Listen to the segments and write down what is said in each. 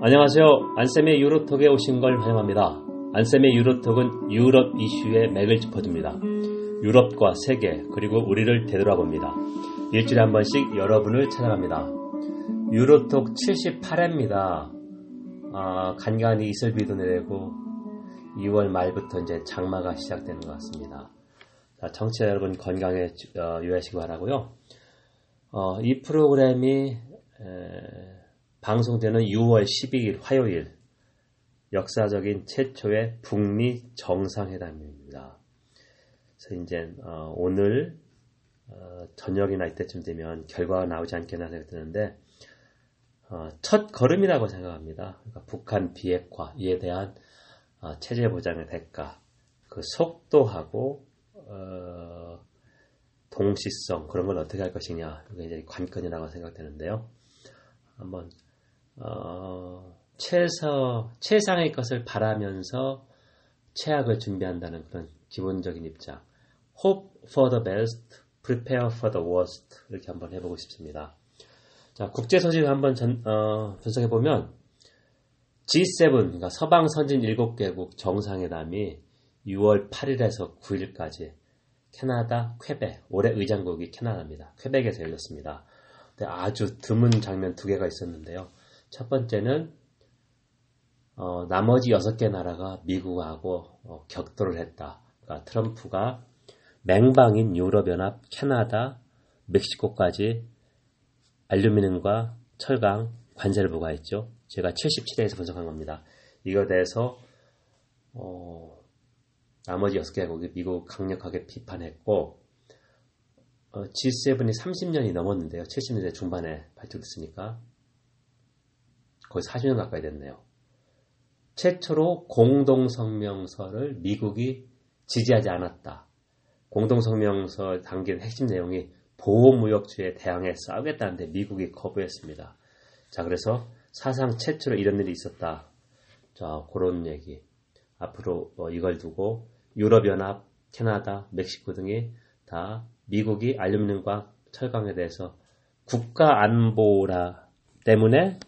안녕하세요. 안쌤의 유로톡에 오신 걸 환영합니다. 안쌤의 유로톡은 유럽 이슈의 맥을 짚어줍니다. 유럽과 세계 그리고 우리를 되돌아봅니다. 일주일에 한 번씩 여러분을 찾아갑니다. 유로톡 78회입니다. 아, 간간히 이슬비도 내리고 2월 말부터 이제 장마가 시작되는 것 같습니다. 자, 청취자 여러분 건강에 어, 유의하시기 바라고요. 어, 이 프로그램이 에, 방송되는 6월 12일 화요일 역사적인 최초의 북미 정상회담입니다. 그래서 이제 어, 오늘 어, 저녁이나 이때쯤 되면 결과가 나오지 않겠나 생각 드는데 어, 첫 걸음이라고 생각합니다. 그러니까 북한 비핵화 이에 대한 어, 체제 보장의 대가, 그 속도하고 어, 동시성 그런 걸 어떻게 할 것이냐 이게 이제 관건이라고 생각되는데요. 한번 어, 최서, 최상의 것을 바라면서 최악을 준비한다는 그런 기본적인 입장. Hope for the best, prepare for the worst. 이렇게 한번 해보고 싶습니다. 자, 국제 소식을 한번 전, 어, 분석해보면 G7, 그러니까 서방 선진 7개국 정상회담이 6월 8일에서 9일까지 캐나다 퀘벡, 올해 의장국이 캐나다입니다. 퀘벡에서 열렸습니다. 아주 드문 장면 두 개가 있었는데요. 첫 번째는 어, 나머지 여섯 개 나라가 미국하고 어, 격돌을 했다. 그러니까 트럼프가 맹방인 유럽연합, 캐나다, 멕시코까지 알루미늄과 철강 관세를 부과했죠. 제가 77회에서 분석한 겁니다. 이거에 대해서 어, 나머지 여섯 개국이 미국 강력하게 비판했고 어, G7이 30년이 넘었는데요. 70년대 중반에 발족됐으니까 거의 40년 가까이 됐네요. 최초로 공동성명서를 미국이 지지하지 않았다. 공동성명서 담긴 핵심 내용이 보호무역주의에 대항해 싸우겠다는데 미국이 거부했습니다. 자, 그래서 사상 최초로 이런 일이 있었다. 자, 그런 얘기. 앞으로 어, 이걸 두고 유럽연합, 캐나다, 멕시코 등이 다 미국이 알루미늄과 철강에 대해서 국가 안보라 때문에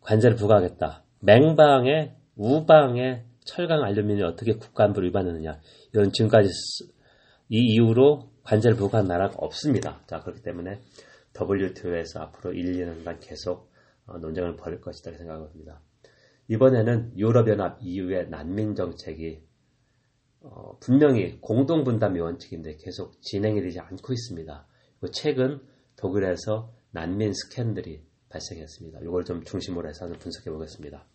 관세를 부과하겠다. 맹방에 우방에 철강 알루미늄이 어떻게 국가안보를 위반했느냐. 이런 지금까지 이 이후로 관세를 부과한 나라가 없습니다. 자, 그렇기 때문에 WTO에서 앞으로 1, 2년간 계속 어, 논쟁을 벌일 것이다 생각합니다. 이번에는 유럽연합 EU의 난민 정책이 어, 분명히 공동분담의 원칙인데 계속 진행이 되지 않고 있습니다. 최근 독일에서 난민 스캔들이 발생했습니다. 이걸 좀 중심으로 해서 한번 분석해 보겠습니다.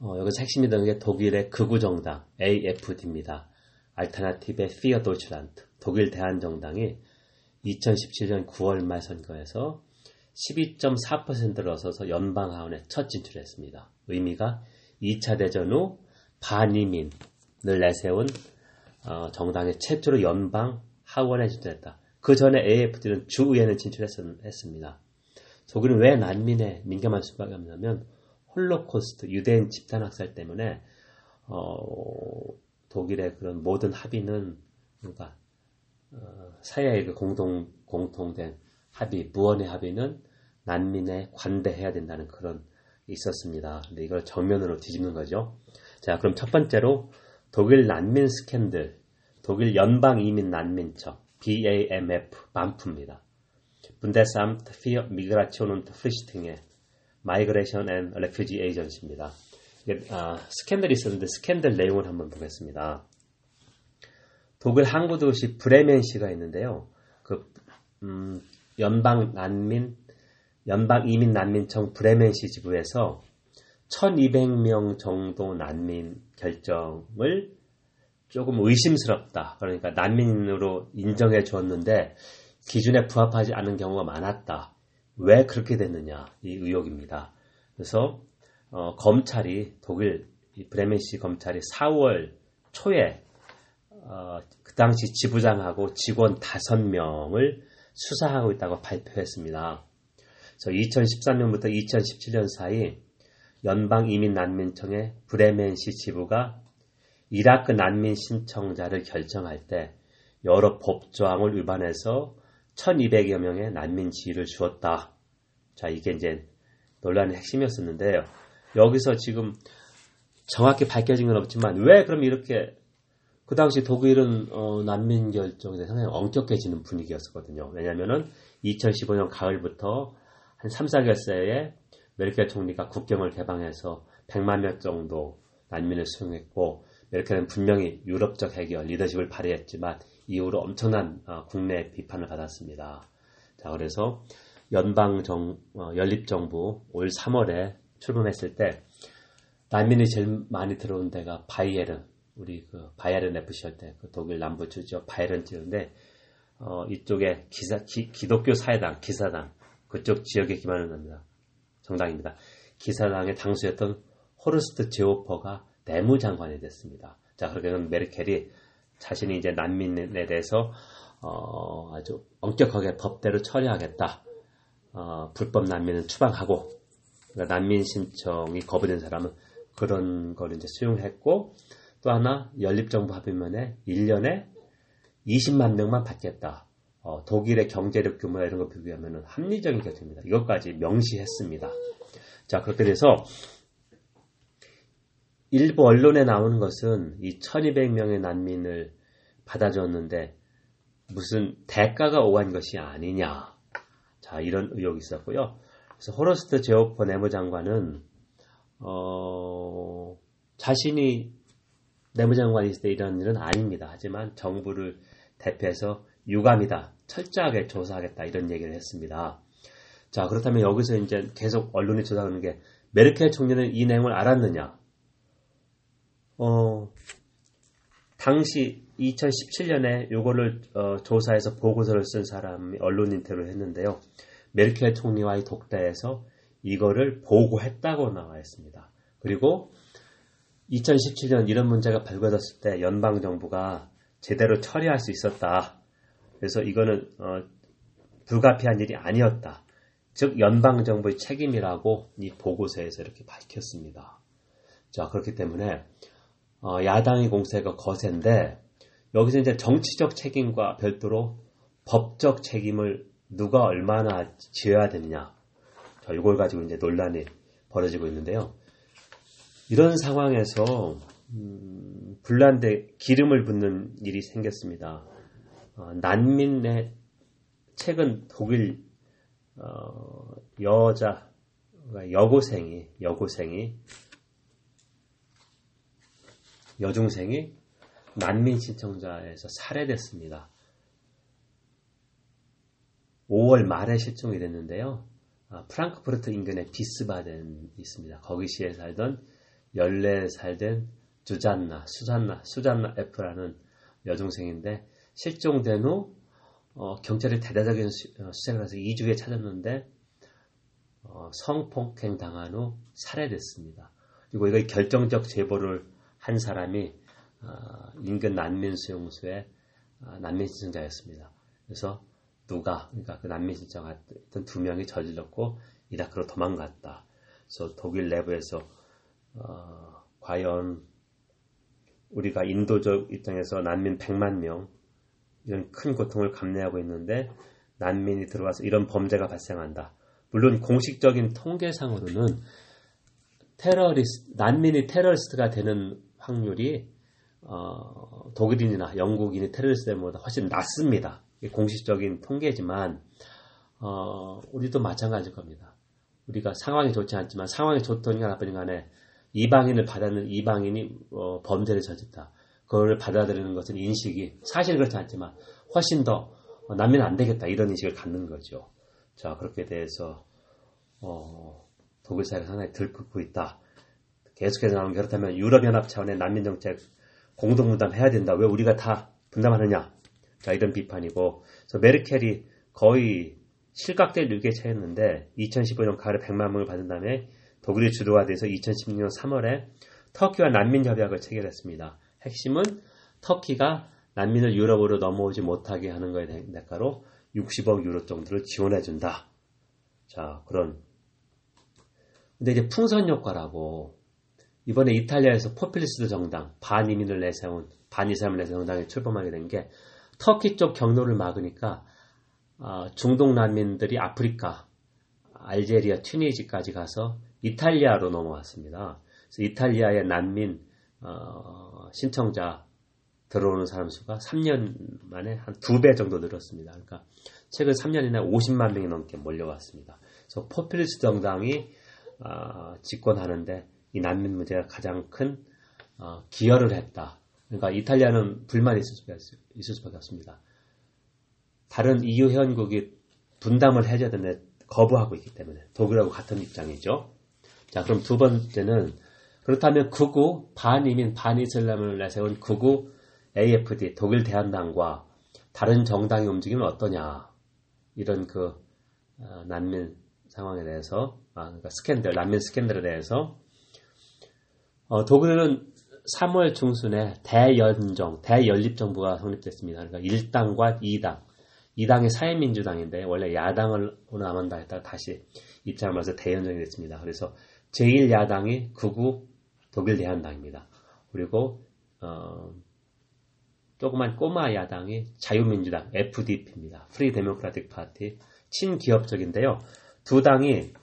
어, 여기서 핵심이 되는 게 독일의 극우정당 AFD입니다. 알타나티베 피어 도이치란트 독일 대한정당이 2017년 9월 말 선거에서 12.4%를 얻어서 연방 하원에 첫 진출했습니다. 의미가 2차 대전 후 반이민을 내세운 어, 정당의 최초로 연방 하원에 진출했다. 그 전에 AFD는 주의회는 진출했습니다. 독일은 왜 난민에 민감할 수밖에 없냐면 홀로코스트 유대인 집단 학살 때문에 어, 독일의 그런 모든 합의는 그러니까 어, 사회의 그 공동 공통된 합의 무언의 합의는 난민에 관대해야 된다는 그런 있었습니다. 근데 이걸 정면으로 뒤집는 거죠. 자, 그럼 첫 번째로 독일 난민 스캔들, 독일 연방 이민 난민청 BAMF 반프입니다. Migration und Flüchtlinge, Migration and Refugee Agency입니다. 이게, 아, 스캔들이 있었는데 스캔들 내용을 한번 보겠습니다. 독일 항구 도시 브레멘시가 있는데요. 그 음, 연방 난민 연방 이민 난민청 브레멘시 지부에서 1200명 정도 난민 결정을 조금 의심스럽다. 그러니까 난민으로 인정해 줬는데 기준에 부합하지 않은 경우가 많았다. 왜 그렇게 됐느냐 이 의혹입니다. 그래서 어, 검찰이 독일 브레멘시 검찰이 4월 초에 어, 그 당시 지부장하고 직원 5명을 수사하고 있다고 발표했습니다. 그래서 2013년부터 2017년 사이 연방 이민 난민청의 브레멘시 지부가 이라크 난민 신청자를 결정할 때 여러 법조항을 위반해서 1200여 명의 난민 지위를 주었다. 자, 이게 이제 논란의 핵심이었었는데요. 여기서 지금 정확히 밝혀진 건 없지만 왜 그럼 이렇게 그 당시 독일은 어, 난민 결정에 대해서 상당히 엄격해지는 분위기였었거든요. 왜냐하면은 2015년 가을부터 한 3, 4개월 사이에 메르켈 총리가 국경을 개방해서 100만 명 정도 난민을 수용했고 메르켈은 분명히 유럽적 해결 리더십을 발휘했지만 이후로 엄청난 어, 국내 비판을 받았습니다. 자 그래서 연방 정 어, 연립 정부 올 3월에 출범했을 때 난민이 제일 많이 들어온 데가 바이에른 우리 그 바이에른 FC할 때 그 독일 남부 주죠 바이에른 지역인데 어, 이쪽에 기사 기, 독교 사회당 기사당 그쪽 지역에 기반을 합니다. 정당입니다. 기사당의 당수였던 호르스트 제오퍼가 내무장관이 됐습니다. 자, 그러면 메르켈이 자신이 이제 난민에 대해서 어, 아주 엄격하게 법대로 처리하겠다. 어, 불법 난민은 추방하고 그러니까 난민 신청이 거부된 사람은 그런 걸 이제 수용했고 또 하나 연립정부 합의면에 1년에 20만 명만 받겠다. 어, 독일의 경제력 규모나 이런 거 비교하면 합리적인 결정입니다. 이것까지 명시했습니다. 자, 그렇게 돼서 일부 언론에 나오는 것은 이 1200명의 난민을 받아줬는데 무슨 대가가 오간 것이 아니냐. 자, 이런 의혹이 있었고요. 그래서 호러스트 제오퍼 내무 장관은, 어, 자신이 내무장관이 있을 때 이런 일은 아닙니다. 하지만 정부를 대표해서 유감이다. 철저하게 조사하겠다. 이런 얘기를 했습니다. 자, 그렇다면 여기서 이제 계속 언론이 조사하는 게 메르켈 총리는 이 내용을 알았느냐? 어, 당시 2017년에 요거를 어, 조사해서 보고서를 쓴 사람이 언론 인터뷰를 했는데요. 메르켈 총리와의 독대에서 이거를 보고했다고 나와 있습니다. 그리고 2017년 이런 문제가 발견됐을 때 연방 정부가 제대로 처리할 수 있었다. 그래서 이거는 어, 불가피한 일이 아니었다. 즉 연방 정부의 책임이라고 이 보고서에서 이렇게 밝혔습니다. 자 그렇기 때문에 어, 야당의 공세가 거센데 여기서 이제 정치적 책임과 별도로 법적 책임을 누가 얼마나 지어야 되느냐. 자, 이걸 가지고 이제 논란이 벌어지고 있는데요. 이런 상황에서 음, 불난데 기름을 붓는 일이 생겼습니다. 어, 난민의 최근 독일 어, 여자 그러니까 여고생이 여고생이 여중생이 난민 신청자에서 살해됐습니다. 5월 말에 실종이 됐는데요. 아, 프랑크푸르트 인근의 비스바덴 있습니다. 거기시에 살던 14살 된 주잔나, 수잔나, 수잔나 F라는 여중생인데 실종된 후 어, 경찰이 대대적인 어, 수색을 해서 2주에 찾았는데 어, 성폭행 당한 후 살해됐습니다. 그리고 이거 결정적 제보를 한 사람이 어, 인근 난민 수용소의 어, 난민 신청자였습니다. 그래서 누가 그러니까 그 난민 신청했던 두 명이 저질렀고 이라크로 도망갔다. 그래서 독일 내부에서 어, 과연 우리가 인도적 입장에서 난민 100만 명 이런 큰 고통을 감내하고 있는데 난민이 들어와서 이런 범죄가 발생한다. 물론 공식적인 통계상으로는 테러리스 난민이 테러리스트가 되는 확률이 어, 독일인이나 영국인이 테러리스트보다 훨씬 낮습니다. 공식적인 통계지만 어, 우리도 마찬가지일 겁니다. 우리가 상황이 좋지 않지만 상황이 좋든가 나쁘든 간에 이방인을 받아는 이방인이 어, 범죄를 저질다. 그걸 받아들이는 것은 인식이 사실 그렇지 않지만 훨씬 더 어, 남면 안 되겠다 이런 인식을 갖는 거죠. 자 그렇게 돼서 어, 독일 사회가 상당히 들끓고 있다. 계속해서 나오는 그렇다면 유럽연합 차원의 난민 정책 공동 분담 해야 된다. 왜 우리가 다 분담하느냐? 자 이런 비판이고 그래서 메르켈이 거의 실각될 위기에 처했는데 2015년 가을에 100만 명을 받은 다음에 독일이 주도가 돼서 2016년 3월에 터키와 난민 협약을 체결했습니다. 핵심은 터키가 난민을 유럽으로 넘어오지 못하게 하는 것에 대가로 60억 유로 정도를 지원해준다. 자, 그런. 근데 이제 풍선 효과라고 이번에 이탈리아에서 포퓰리스트 정당, 반이민을 내세운, 반이슬람을 내세운 정당이 출범하게 된 게 터키 쪽 경로를 막으니까 어, 중동 난민들이 아프리카, 알제리아, 튀니지까지 가서 이탈리아로 넘어왔습니다. 그래서 이탈리아의 난민 어, 신청자 들어오는 사람 수가 3년 만에 한 두 배 정도 늘었습니다. 그러니까 최근 3년 이내 50만 명이 넘게 몰려왔습니다. 그래서 포퓰리스트 정당이 어, 집권하는데 이 난민 문제가 가장 큰 어, 기여를 했다. 그러니까 이탈리아는 불만이 있을 수밖에, 있을 수밖에 없습니다. 다른 EU 회원국이 분담을 해줘야 되는데 거부하고 있기 때문에 독일하고 같은 입장이죠. 자, 그럼 두 번째는 그렇다면 극우 반이민 반이슬람을 내세운 극우 AFD 독일 대한당과 다른 정당의 움직임은 어떠냐 이런 그 어, 난민 상황에 대해서 아, 그러니까 스캔들 난민 스캔들에 대해서 어, 독일은 3월 중순에 대연정 대연립정부가 성립됐습니다. 그러니까 1당과 2당 2당이 사회민주당인데 원래 야당을 남한다 했다가 다시 입장을 맞서 대연정이 됐습니다. 그래서 제1야당이 극우 독일 대안당입니다. 그리고 어, 조그만 꼬마 야당이 자유민주당 FDP입니다. Free Democratic Party 친기업적인데요. 두 당이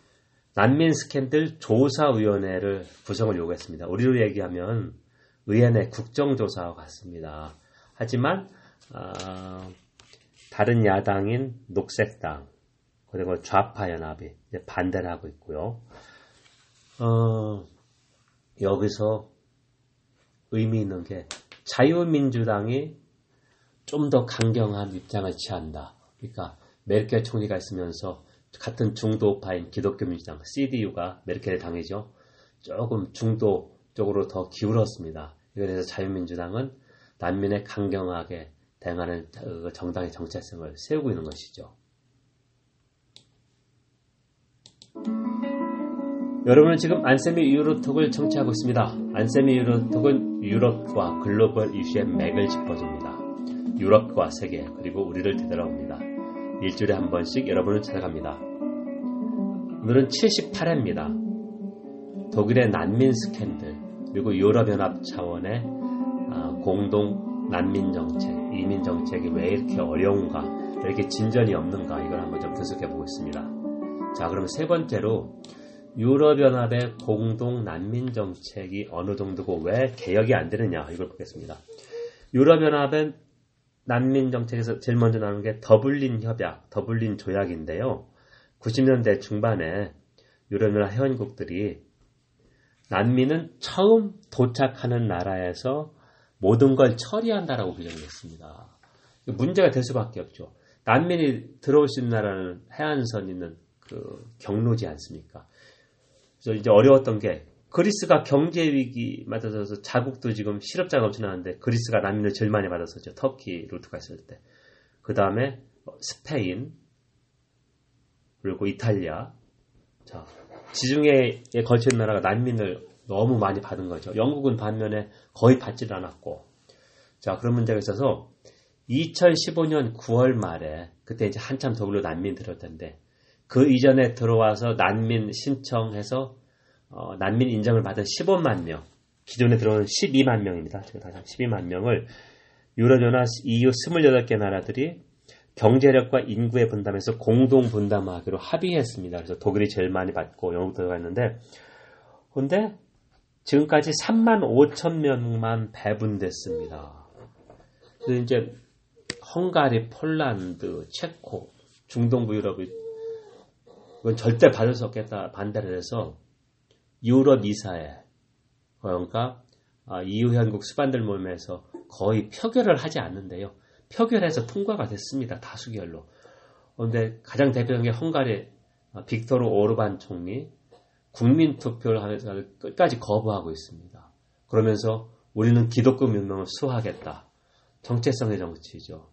난민 스캔들 조사위원회를 구성을 요구했습니다. 우리로 얘기하면 의회 국정조사와 같습니다. 하지만 어, 다른 야당인 녹색당 그리고 좌파 연합이 반대를 하고 있고요. 어, 여기서 의미 있는 게 자유민주당이 좀 더 강경한 입장을 취한다. 그러니까 메르켈 총리가 있으면서 같은 중도파인 기독교 민주당 CDU가 메르켈 당이죠. 조금 중도 쪽으로 더 기울었습니다. 대해서 자유민주당은 난민에 강경하게 대응하는 그 정당의 정체성을 세우고 있는 것이죠. 여러분은 지금 안세미 유로톡을 청취하고 있습니다. 안세미 유로톡은 유럽과 글로벌 이슈의 맥을 짚어줍니다. 유럽과 세계 그리고 우리를 되돌아옵니다. 일주일에 한 번씩 여러분을 찾아갑니다. 오늘은 78회입니다. 독일의 난민 스캔들 그리고 유럽연합 차원의 아, 공동 난민 정책, 이민 정책이 왜 이렇게 어려운가, 왜 이렇게 진전이 없는가 이걸 한번 좀 분석해 보겠습니다. 자, 그럼 세 번째로 유럽연합의 공동 난민 정책이 어느 정도고 왜 개혁이 안 되느냐 이걸 보겠습니다. 유럽연합은 난민 정책에서 제일 먼저 나오는 게 더블린 협약, 더블린 조약인데요. 90년대 중반에 유럽연합 회원국들이 난민은 처음 도착하는 나라에서 모든 걸 처리한다라고 규정을 했습니다. 문제가 될 수밖에 없죠. 난민이 들어올 수 있는 나라는 해안선 있는 그 경로지 않습니까? 그래서 이제 어려웠던 게 그리스가 경제 위기 맞아서 자국도 지금 실업자가 넘쳐나는데 그리스가 난민을 제일 많이 받았었죠. 터키 루트가 있을 때. 그 다음에 스페인 그리고 이탈리아. 자 지중해에 걸친 나라가 난민을 너무 많이 받은 거죠. 영국은 반면에 거의 받지를 않았고. 자 그런 문제가 있어서 2015년 9월 말에 그때 이제 한참 독일로 난민 들었던데 그 이전에 들어와서 난민 신청해서 어, 난민 인정을 받은 15만 명, 기존에 들어온 12만 명입니다. 제가 다시 12만 명을 유럽연합 EU 28개 나라들이 경제력과 인구의 분담에서 공동 분담하기로 합의했습니다. 그래서 독일이 제일 많이 받고 영국 들어가 있는데, 근데 지금까지 3만 5천 명만 배분됐습니다. 그래서 이제 헝가리, 폴란드, 체코, 중동부 유럽이 이건 절대 받을 수 없겠다 반대를 해서 유럽 이사회 그러니까 EU 회원국 수반들 모임에서 거의 표결을 하지 않는데요. 표결해서 통과가 됐습니다. 다수결로. 그런데 가장 대표적인 게 헝가리 빅토르 오르반 총리 국민 투표를 하면서 끝까지 거부하고 있습니다. 그러면서 우리는 기독교 문명을 수호하겠다. 정체성의 정치죠.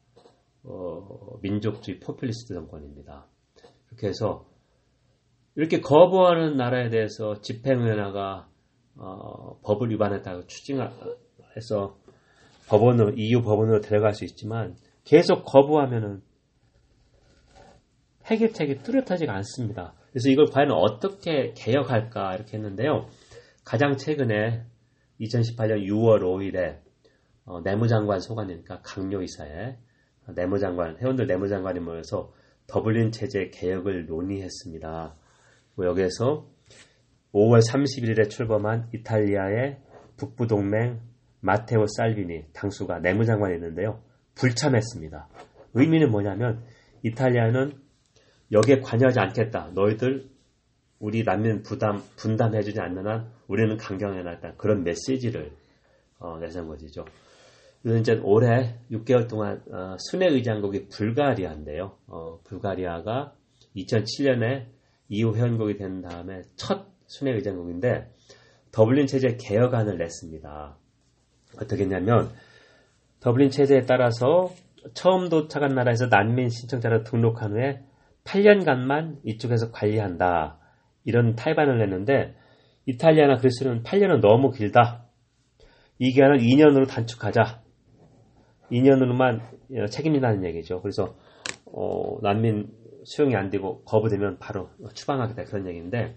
어, 민족주의 포퓰리스트 정권입니다. 그렇게 해서 이렇게 거부하는 나라에 대해서 집행위원회가 어, 법을 위반했다고 추징해서 법원으로 EU 법원으로 데려갈 수 있지만 계속 거부하면은 해결책이 뚜렷하지가 않습니다. 그래서 이걸 과연 어떻게 개혁할까 이렇게 했는데요. 가장 최근에 2018년 6월 5일에 어, 내무장관 소관이니까 강요 이사에 내무장관 회원들 내무장관이 모여서 더블린 체제 개혁을 논의했습니다. 뭐 여기에서 5월 31일에 출범한 이탈리아의 북부 동맹 마테오 살비니 당수가 내무장관이 있는데요. 불참했습니다. 의미는 뭐냐면 이탈리아는 여기에 관여하지 않겠다. 너희들 우리 난민 부담 분담해주지 않는 한 우리는 강경해놨다. 그런 메시지를 어, 내세운 것이죠. 그래서 이제 올해 6개월 동안 어, 순회 의장국이 불가리아인데요. 어, 불가리아가 2007년에 EU 회원국이 된 다음에 첫 순회 의장국인데 더블린 체제 개혁안을 냈습니다. 어떻게 했냐면 더블린 체제에 따라서 처음 도착한 나라에서 난민 신청자로 등록한 후에 8년간만 이쪽에서 관리한다. 이런 탈반을 냈는데 이탈리아나 그리스는 8년은 너무 길다. 이 기간을 2년으로 단축하자. 2년으로만 책임진다는 얘기죠. 그래서 어, 난민 수용이 안 되고 거부되면 바로 추방하겠다 그런 얘기인데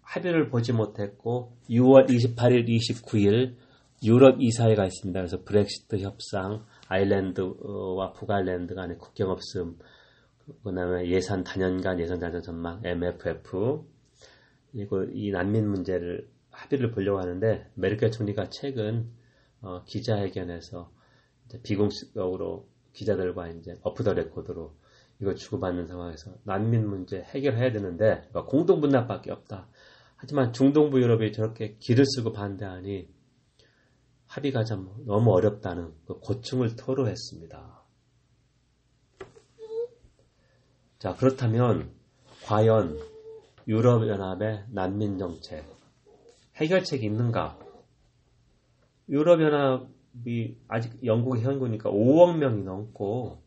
합의를 보지 못했고 6월 28일, 29일 유럽 이사회가 있습니다. 그래서 브렉시트 협상, 아일랜드와 북아일랜드 간의 국경 없음, 그 다음에 예산 다년간 예산 단전 전망, MFF, 그리고 이 난민 문제를 합의를 보려고 하는데 메르켈 총리가 최근 어, 기자회견에서 비공식적으로 기자들과 이제 off the record로 이걸 주고받는 상황에서 난민 문제 해결해야 되는데 그러니까 공동 분납밖에 없다. 하지만 중동부 유럽이 저렇게 길을 쓰고 반대하니 합의가 좀 너무 어렵다는 그 고충을 토로했습니다. 자, 그렇다면 과연 유럽연합의 난민 정책 해결책이 있는가? 유럽연합이 아직 영국의 현구니까 5억 명이 넘고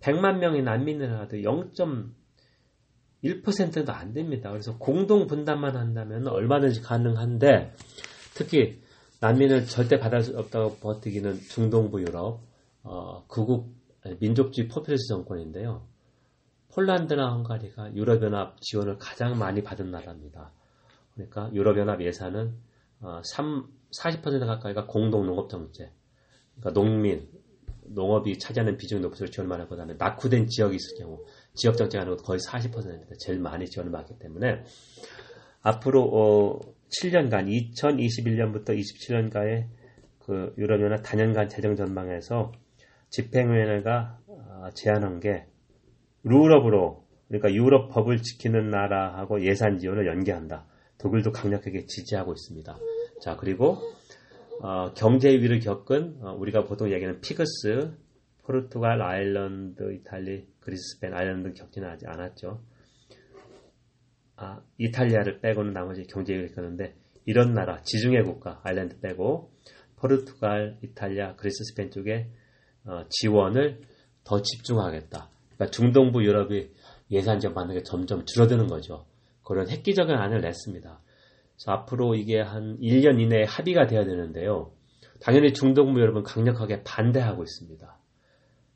100만 명의 난민을 하도 0.1%도 안 됩니다. 그래서 공동 분담만 한다면 얼마든지 가능한데 특히 난민을 절대 받을 수 없다고 버티기는 중동부 유럽 어, 극우 민족주의 포퓰리스 정권인데요. 폴란드나 헝가리가 유럽연합 지원을 가장 많이 받은 나라입니다. 그러니까 유럽연합 예산은 어, 3, 40% 가까이가 공동농업정책, 그러니까 농민, 농업이 차지하는 비중이 높을수록 지원을 많이 하고, 다음에 낙후된 지역이 있을 경우, 지역 정책 하는 것도 거의 40%입니다. 제일 많이 지원을 받기 때문에, 앞으로, 어, 7년간, 2021년부터 27년간의 그 유럽연합 단연간 재정 전망에서 집행위원회가 어, 제안한 게, 룰업으로 그러니까 유럽 법을 지키는 나라하고 예산 지원을 연계한다. 독일도 강력하게 지지하고 있습니다. 자 그리고 어, 경제 위기를 겪은 어, 우리가 보통 얘기하는 PIIGS, 포르투갈, 아일랜드, 이탈리아, 그리스, 스페인, 아일랜드 겪지는 하지 않았죠. 아, 이탈리아를 빼고는 나머지 경제 위기를 겪었는데 이런 나라 지중해 국가 아일랜드 빼고 포르투갈, 이탈리아, 그리스, 스페인 쪽에 어, 지원을 더 집중하겠다. 그러니까 중동부 유럽이 예산 지원 받는 게 점점 줄어드는 거죠. 그런 획기적인 안을 냈습니다. 앞으로 이게 한 1년 이내에 합의가 돼야 되는데요. 당연히 중동부 유럽은 강력하게 반대하고 있습니다.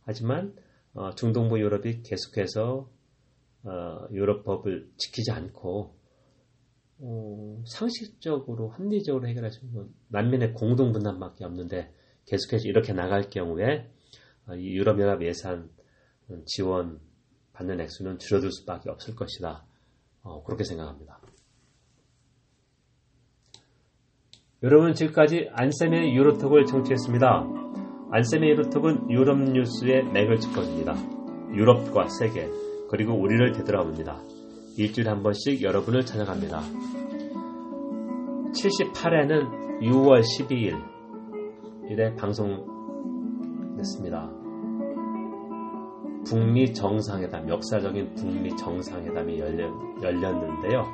하지만 어, 중동부 유럽이 계속해서 어, 유럽법을 지키지 않고 어, 상식적으로 합리적으로 해결할 수 있는 난민의 공동 분담밖에 없는데 계속해서 이렇게 나갈 경우에 어, 유럽연합 예산 지원 받는 액수는 줄어들 수밖에 없을 것이다. 어, 그렇게 생각합니다. 여러분 지금까지 안쌤의 유로톡을 청취했습니다. 안쌤의 유로톡은 유럽 뉴스의 맥을 짚어줍니다. 유럽과 세계 그리고 우리를 되돌아봅니다. 일주일에 한 번씩 여러분을 찾아갑니다. 78회는 6월 12일 일에 방송됐습니다. 북미 정상회담, 역사적인 북미 정상회담이 열려, 열렸는데요.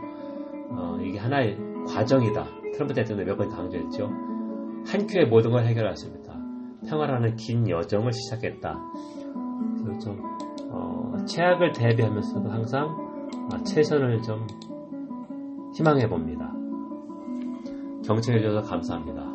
어, 이게 하나의 과정이다. 트럼프 대통령이 몇 번 강조했죠. 한 큐에 모든 걸 있다. 평화라는 긴 여정을 시작했다. 그래서 좀 어, 최악을 대비하면서도 항상 어, 최선을 좀 희망해 봅니다. 경청해 주셔서 감사합니다.